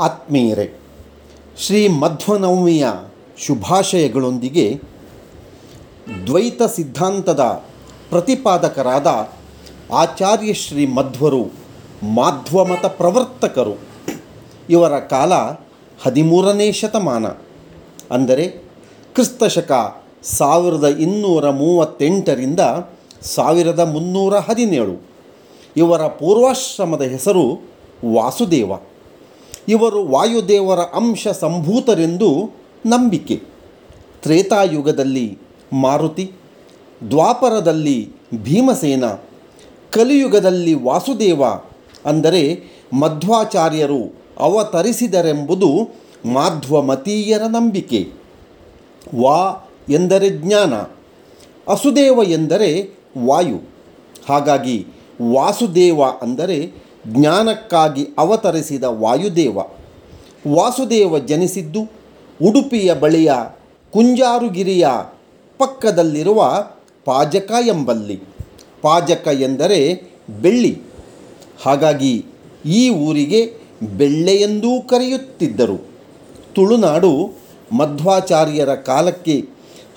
ಆತ್ಮೀಯರೇ, ಶ್ರೀ ಮಧ್ವನವಮಿಯ ಶುಭಾಶಯಗಳೊಂದಿಗೆ ದ್ವೈತ ಸಿದ್ಧಾಂತದ ಪ್ರತಿಪಾದಕರಾದ ಆಚಾರ್ಯ ಶ್ರೀ ಮಧ್ವರು ಮಾಧ್ವಮತ ಪ್ರವರ್ತಕರು. ಇವರ ಕಾಲ ಹದಿಮೂರನೇ ಶತಮಾನ. ಅಂದರೆ ಕ್ರಿಸ್ತಶಕ ಸಾವಿರದ ಇನ್ನೂರ ಮೂವತ್ತೆಂಟರಿಂದ ಸಾವಿರದ ಮುನ್ನೂರ ಹದಿನೇಳು. ಇವರ ಪೂರ್ವಾಶ್ರಮದ ಹೆಸರು ವಾಸುದೇವ. ಇವರು ವಾಯುದೇವರ ಅಂಶ ಸಂಭೂತರೆಂದು ನಂಬಿಕೆ. ತ್ರೇತಾಯುಗದಲ್ಲಿ ಮಾರುತಿ, ದ್ವಾಪರದಲ್ಲಿ ಭೀಮಸೇನ, ಕಲಿಯುಗದಲ್ಲಿ ವಾಸುದೇವ, ಅಂದರೆ ಮಧ್ವಾಚಾರ್ಯರು ಅವತರಿಸಿದರೆಂಬುದು ಮಾಧ್ವಮತೀಯರ ನಂಬಿಕೆ. ವಾ ಎಂದರೆ ಜ್ಞಾನ, ಅಸುದೇವ ಎಂದರೆ ವಾಯು. ಹಾಗಾಗಿ ವಾಸುದೇವ ಅಂದರೆ ಜ್ಞಾನಕ್ಕಾಗಿ ಅವತರಿಸಿದ ವಾಯುದೇವ. ವಾಸುದೇವ ಜನಿಸಿದ್ದು ಉಡುಪಿಯ ಬಳಿಯ ಕುಂಜಾರುಗಿರಿಯ ಪಕ್ಕದಲ್ಲಿರುವ ಪಾಜಕ ಎಂಬಲ್ಲಿ. ಪಾಜಕ ಎಂದರೆ ಬೆಳ್ಳಿ. ಹಾಗಾಗಿ ಈ ಊರಿಗೆ ಬೆಳ್ಳೆಯೆಂದೂ ಕರೆಯುತ್ತಿದ್ದರು. ತುಳುನಾಡು ಮಧ್ವಾಚಾರ್ಯರ ಕಾಲಕ್ಕೆ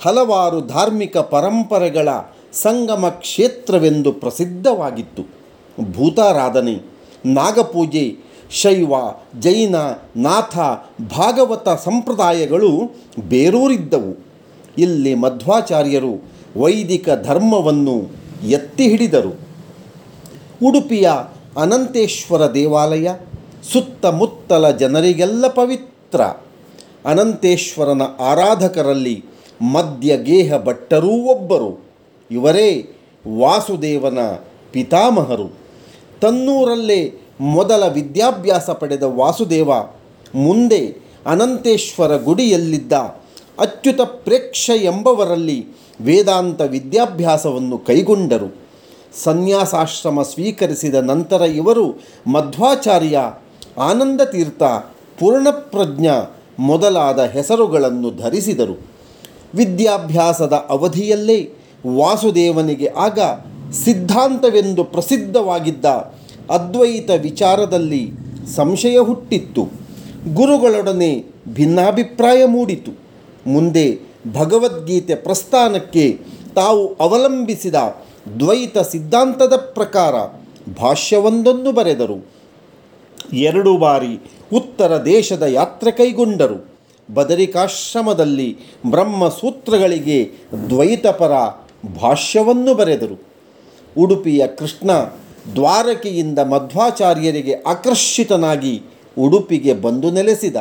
ಹಲವಾರು ಧಾರ್ಮಿಕ ಪರಂಪರೆಗಳ ಸಂಗಮ ಕ್ಷೇತ್ರವೆಂದು ಪ್ರಸಿದ್ಧವಾಗಿತ್ತು. ಭೂತಾರಾಧನೆ ನಾಗಪೂಜೆ, ಶೈವ, ಜೈನ, ನಾಥ, ಭಾಗವತ ಸಂಪ್ರದಾಯಗಳು ಬೇರೂರಿದ್ದವು. ಇಲ್ಲಿ ಮಧ್ವಾಚಾರ್ಯರು ವೈದಿಕ ಧರ್ಮವನ್ನು ಎತ್ತಿ ಹಿಡಿದರು. ಉಡುಪಿಯ ಅನಂತೇಶ್ವರ ದೇವಾಲಯ, ಸುತ್ತಮುತ್ತಲ ಜನರಿಗೆಲ್ಲ ಪವಿತ್ರ. ಅನಂತೇಶ್ವರನ ಆರಾಧಕರಲ್ಲಿ ಮಧ್ಯಗೇಹ ಭಟ್ಟರೂ ಒಬ್ಬರು. ಇವರೇ ವಾಸುದೇವನ ಪಿತಾಮಹರು. ತನ್ನೂರಲ್ಲೇ ಮೊದಲ ವಿದ್ಯಾಭ್ಯಾಸ ಪಡೆದ ವಾಸುದೇವ ಮುಂದೆ ಅನಂತೇಶ್ವರ ಗುಡಿಯಲ್ಲಿದ್ದ ಅಚ್ಯುತ ಪ್ರೇಕ್ಷ ಎಂಬವರಲ್ಲಿ ವೇದಾಂತ ವಿದ್ಯಾಭ್ಯಾಸವನ್ನು ಕೈಗೊಂಡರು. ಸನ್ಯಾಸಾಶ್ರಮ ಸ್ವೀಕರಿಸಿದ ನಂತರ ಇವರು ಮಧ್ವಾಚಾರ್ಯ ಆನಂದ ತೀರ್ಥ ಪೂರ್ಣಪ್ರಜ್ಞ ಮೊದಲಾದ ಹೆಸರುಗಳನ್ನು ಧರಿಸಿದರು. ವಿದ್ಯಾಭ್ಯಾಸದ ಅವಧಿಯಲ್ಲೇ ವಾಸುದೇವನಿಗೆ ಆಗ ಸಿದ್ಧಾಂತವೆಂದು ಪ್ರಸಿದ್ಧವಾಗಿದ್ದ ಅದ್ವೈತ ವಿಚಾರದಲ್ಲಿ ಸಂಶಯ ಹುಟ್ಟಿತ್ತು. ಗುರುಗಳೊಡನೆ ಭಿನ್ನಾಭಿಪ್ರಾಯ ಮೂಡಿತು. ಮುಂದೆ ಭಗವದ್ಗೀತೆ ಪ್ರಸ್ಥಾನಕ್ಕೆ ತಾವು ಅವಲಂಬಿಸಿದ ದ್ವೈತ ಸಿದ್ಧಾಂತದ ಪ್ರಕಾರ ಭಾಷ್ಯವೊಂದನ್ನು ಬರೆದರು. ಎರಡು ಬಾರಿ ಉತ್ತರ ದೇಶದ ಯಾತ್ರೆ ಕೈಗೊಂಡರು. ಬದರಿಕಾಶ್ರಮದಲ್ಲಿ ಬ್ರಹ್ಮಸೂತ್ರಗಳಿಗೆ ದ್ವೈತಪರ ಭಾಷ್ಯವನ್ನು ಬರೆದರು. ಉಡುಪಿಯ ಕೃಷ್ಣ ದ್ವಾರಕೆಯಿಂದ ಮಧ್ವಾಚಾರ್ಯರಿಗೆ ಆಕರ್ಷಿತನಾಗಿ ಉಡುಪಿಗೆ ಬಂದು ನೆಲೆಸಿದ.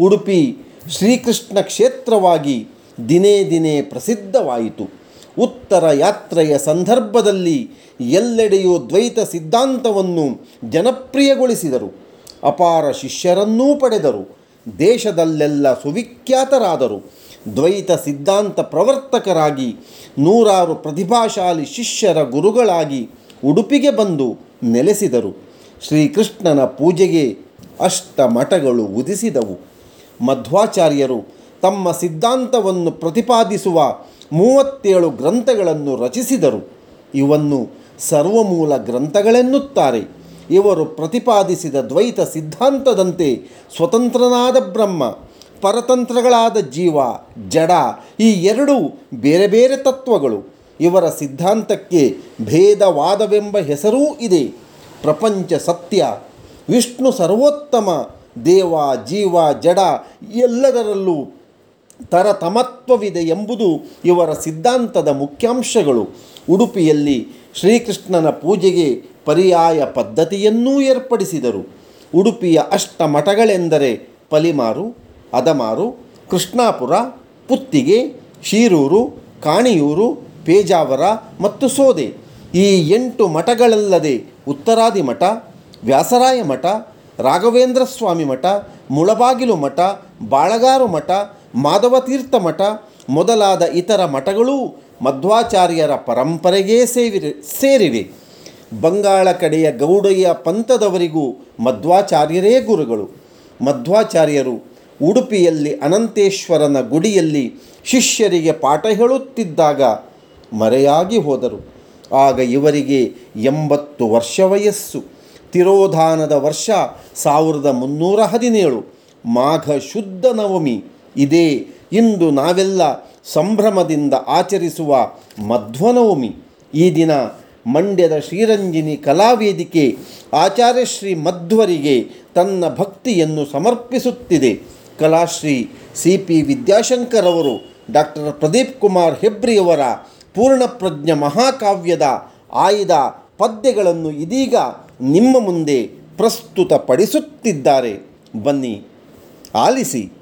ಉಡುಪಿ ಶ್ರೀಕೃಷ್ಣ ಕ್ಷೇತ್ರವಾಗಿ ದಿನೇ ದಿನೇ ಪ್ರಸಿದ್ಧವಾಯಿತು. ಉತ್ತರ ಯಾತ್ರೆಯ ಸಂದರ್ಭದಲ್ಲಿ ಎಲ್ಲೆಡೆಯೂ ದ್ವೈತ ಸಿದ್ಧಾಂತವನ್ನು ಜನಪ್ರಿಯಗೊಳಿಸಿದರು. ಅಪಾರ ಶಿಷ್ಯರನ್ನೂ ಪಡೆದರು. ದೇಶದಲ್ಲೆಲ್ಲ ಸುವಿಖ್ಯಾತರಾದರು. ದ್ವೈತ ಸಿದ್ಧಾಂತ ಪ್ರವರ್ತಕರಾಗಿ, ನೂರಾರು ಪ್ರತಿಭಾಶಾಲಿ ಶಿಷ್ಯರ ಗುರುಗಳಾಗಿ ಉಡುಪಿಗೆ ಬಂದು ನೆಲೆಸಿದರು. ಶ್ರೀಕೃಷ್ಣನ ಪೂಜೆಗೆ ಅಷ್ಟ ಮಠಗಳು ಉದಿಸಿದವು. ಮಧ್ವಾಚಾರ್ಯರು ತಮ್ಮ ಸಿದ್ಧಾಂತವನ್ನು ಪ್ರತಿಪಾದಿಸುವ ಮೂವತ್ತೇಳು ಗ್ರಂಥಗಳನ್ನು ರಚಿಸಿದರು. ಇವನ್ನು ಸರ್ವಮೂಲ ಗ್ರಂಥಗಳೆನ್ನುತ್ತಾರೆ. ಇವರು ಪ್ರತಿಪಾದಿಸಿದ ದ್ವೈತ ಸಿದ್ಧಾಂತದಂತೆ ಸ್ವತಂತ್ರನಾದ ಬ್ರಹ್ಮ. ಪರತಂತ್ರಗಳಾದ ಜೀವ, ಜಡ ಈ ಎರಡೂ ಬೇರೆ ಬೇರೆ ತತ್ವಗಳು. ಇವರ ಸಿದ್ಧಾಂತಕ್ಕೆ ಭೇದವಾದವೆಂಬ ಹೆಸರೂ ಇದೆ. ಪ್ರಪಂಚ ಸತ್ಯ, ವಿಷ್ಣು ಸರ್ವೋತ್ತಮ, ದೇವ, ಜೀವ, ಜಡ ಎಲ್ಲದರಲ್ಲೂ ತರತಮತ್ವವಿದೆ ಎಂಬುದು ಇವರ ಸಿದ್ಧಾಂತದ ಮುಖ್ಯಾಂಶಗಳು. ಉಡುಪಿಯಲ್ಲಿ ಶ್ರೀಕೃಷ್ಣನ ಪೂಜೆಗೆ ಪರ್ಯಾಯ ಪದ್ಧತಿಯನ್ನೂ ಏರ್ಪಡಿಸಿದರು. ಉಡುಪಿಯ ಅಷ್ಟ ಮಠಗಳೆಂದರೆ ಪಲಿಮಾರು ಅದಮಾರು, ಕೃಷ್ಣಾಪುರ, ಪುತ್ತಿಗೆ, ಶೀರೂರು, ಕಾಣಿಯೂರು, ಪೇಜಾವರ ಮತ್ತು ಸೋದೆ. ಈ ಎಂಟು ಮಠಗಳಲ್ಲದೆ ಉತ್ತರಾದಿ ಮಠ, ವ್ಯಾಸರಾಯ ಮಠ, ರಾಘವೇಂದ್ರ ಸ್ವಾಮಿ ಮಠ, ಮುಳಬಾಗಿಲು ಮಠ, ಬಾಳಗಾರು ಮಠ, ಮಾಧವತೀರ್ಥ ಮಠ ಮೊದಲಾದ ಇತರ ಮಠಗಳೂ ಮಧ್ವಾಚಾರ್ಯರ ಪರಂಪರೆಗೇ ಸೇವಿರಿ, ಸೇರಿವೆ. ಬಂಗಾಳ ಕಡೆಯ ಗೌಡಯ್ಯ ಪಂಥದವರಿಗೂ ಮಧ್ವಾಚಾರ್ಯರೇ ಗುರುಗಳು. ಮಧ್ವಾಚಾರ್ಯರು ಉಡುಪಿಯಲ್ಲಿ ಅನಂತೇಶ್ವರನ ಗುಡಿಯಲ್ಲಿ ಶಿಷ್ಯರಿಗೆ ಪಾಠ ಹೇಳುತ್ತಿದ್ದಾಗ ಮರೆಯಾಗಿ ಹೋದರು. ಆಗ ಇವರಿಗೆ ಎಂಬತ್ತು ವರ್ಷ ವಯಸ್ಸು. ತಿರೋಧಾನದ ವರ್ಷ ಸಾವಿರದ ಮುನ್ನೂರ ಹದಿನೇಳು. ಮಾಘ ಶುದ್ಧ ನವಮಿ. ಇದೇ ಇಂದು ನಾವೆಲ್ಲ ಸಂಭ್ರಮದಿಂದ ಆಚರಿಸುವ ಮಧ್ವನವಮಿ. ಈ ದಿನ ಮಂಡ್ಯದ ಶ್ರೀರಂಜಿನಿ ಕಲಾವೇದಿಕೆ ಆಚಾರ್ಯ ಶ್ರೀ ಮಧ್ವರಿಗೆ ತನ್ನ ಭಕ್ತಿಯನ್ನು ಸಮರ್ಪಿಸುತ್ತಿದೆ. ಕಲಾಶ್ರೀ ಸಿ ಪಿ ವಿದ್ಯಾಶಂಕರ್ ಅವರು ಡಾಕ್ಟರ್ ಪ್ರದೀಪ್ ಕುಮಾರ್ ಹೆಬ್ರಿಯವರ ಪೂರ್ಣಪ್ರಜ್ಞ ಮಹಾಕಾವ್ಯದ ಆಯ್ದ ಪದ್ಯಗಳನ್ನು ಇದೀಗ ನಿಮ್ಮ ಮುಂದೆ ಪ್ರಸ್ತುತಪಡಿಸುತ್ತಿದ್ದಾರೆ. ಬನ್ನಿ, ಆಲಿಸಿ.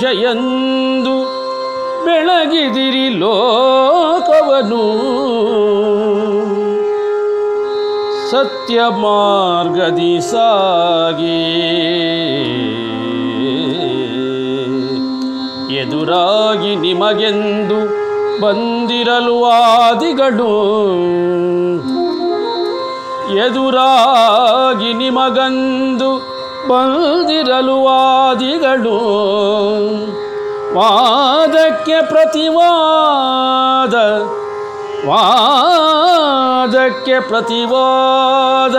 ಎಂದು ಬೆಳಗಿದಿರಿ ಲೋಕವನು. ಸತ್ಯ ಮಾರ್ಗದಿ ಸಾಗಿ. ಎದುರಾಗಿ ನಿಮಗೆಂದು ಬಂದಿರಲು ಆದಿಗಳು. ಎದುರಾಗಿ ನಿಮಗಂದು ಬಂದಿರಲು ವಾದಿಗಳು. ವಾದಕ್ಕೆ ಪ್ರತಿವಾದ ವಾದಕ್ಕೆ ಪ್ರತಿವಾದ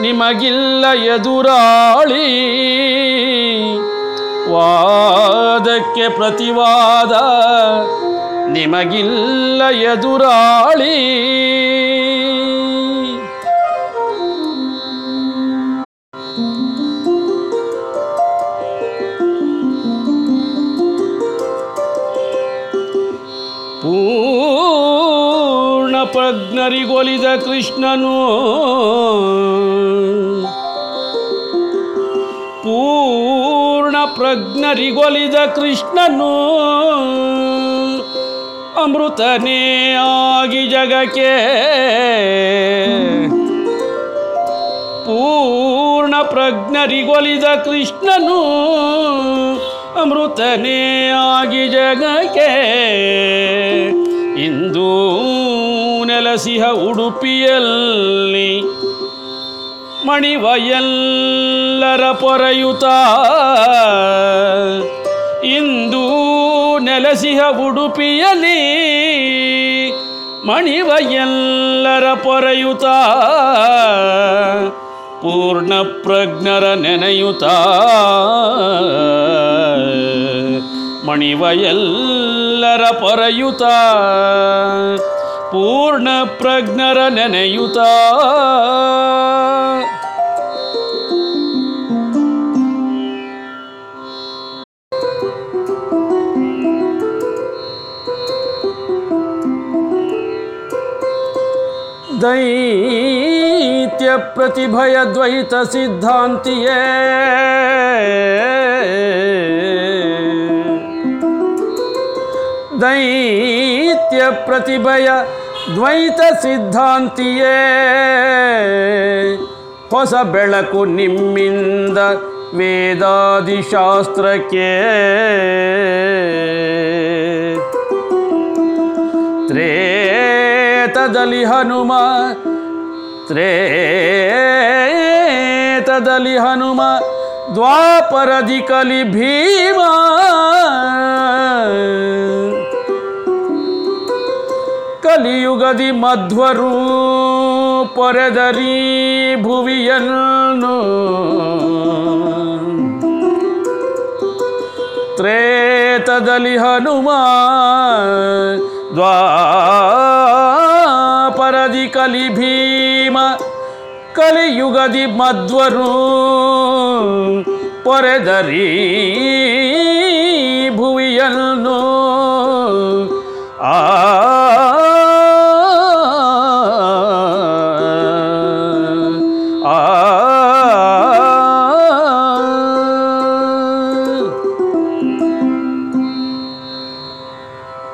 ನಿಮಗಿಲ್ಲ ಎದುರಾಳಿ. ವಾದಕ್ಕೆ ಪ್ರತಿವಾದ ನಿಮಗಿಲ್ಲ ಎದುರಾಳಿ. ಪೂರ್ಣ ಪ್ರಜ್ಞರಿಗೊಲಿದ ಕೃಷ್ಣನು. ಪೂರ್ಣ ಪ್ರಜ್ಞರಿಗೊಲಿದ ಕೃಷ್ಣನು. ಅಮೃತನೇ ಆಗಿ ಜಗಕ್ಕೆ. ಪೂರ್ಣ ಪ್ರಜ್ಞರಿಗೊಲಿದ ಕೃಷ್ಣನು. ಅಮೃತನೇ ಆಗಿ ಜಗಕ್ಕೆ. ಇಂದು ನೆಲಸಿಹ ಉಡುಪಿಯಲ್ಲಿ ಮಣಿವಯಲ್ಲರ ಪೊರೆಯುತ. ಇಂದು ನೆಲಸಿಹ ಉಡುಪಿಯಲ್ಲಿ ಮಣಿವಯಲ್ಲರ ಪೊರೆಯುತ. ಪೂರ್ಣ ಪ್ರಜ್ಞರ ನೆನೆಯುತ. ಮಣಿವಯಲ್ಲರ ಪೊರೆಯುತ ಪೂರ್ಣ ಪ್ರಜ್ಞರ ನೆನೆಯುತ. ದೈತ್ಯ ಪ್ರತಿಭಯ ದ್ವೈತ ಸಿದ್ಧಾಂತಿಯೇ. ದೈತ್ಯ ಪ್ರತಿಭಯ ದ್ವೈತ ಸಿದ್ಧಾಂತಿಯೇ ಹೊಸ ಬೆಳಕು ನಿಮ್ಮಿಂದ ವೇದಾದಿಶಾಸ್ತ್ರಕ್ಕೆ। ತ್ರೇತದಲ್ಲಿ ಹನುಮ ತ್ರೇತದಲ್ಲಿ ಹನುಮ, ದ್ವಾಪರದಿ ಕಲಿ ಭೀಮ। ಕಲಿಯುಗದಿ ಮಧ್ವರು ಪೊರೆದರಿ ಭುವಿಯನ್ನು. ತ್ರೇತದಲ್ಲಿ ಹನುಮ ದ್ವಾಪರದಿ ಕಲಿ ಭೀಮ ಕಲಿಯುಗದಿ ಮಧ್ವರು ಪೊರೆದರಿ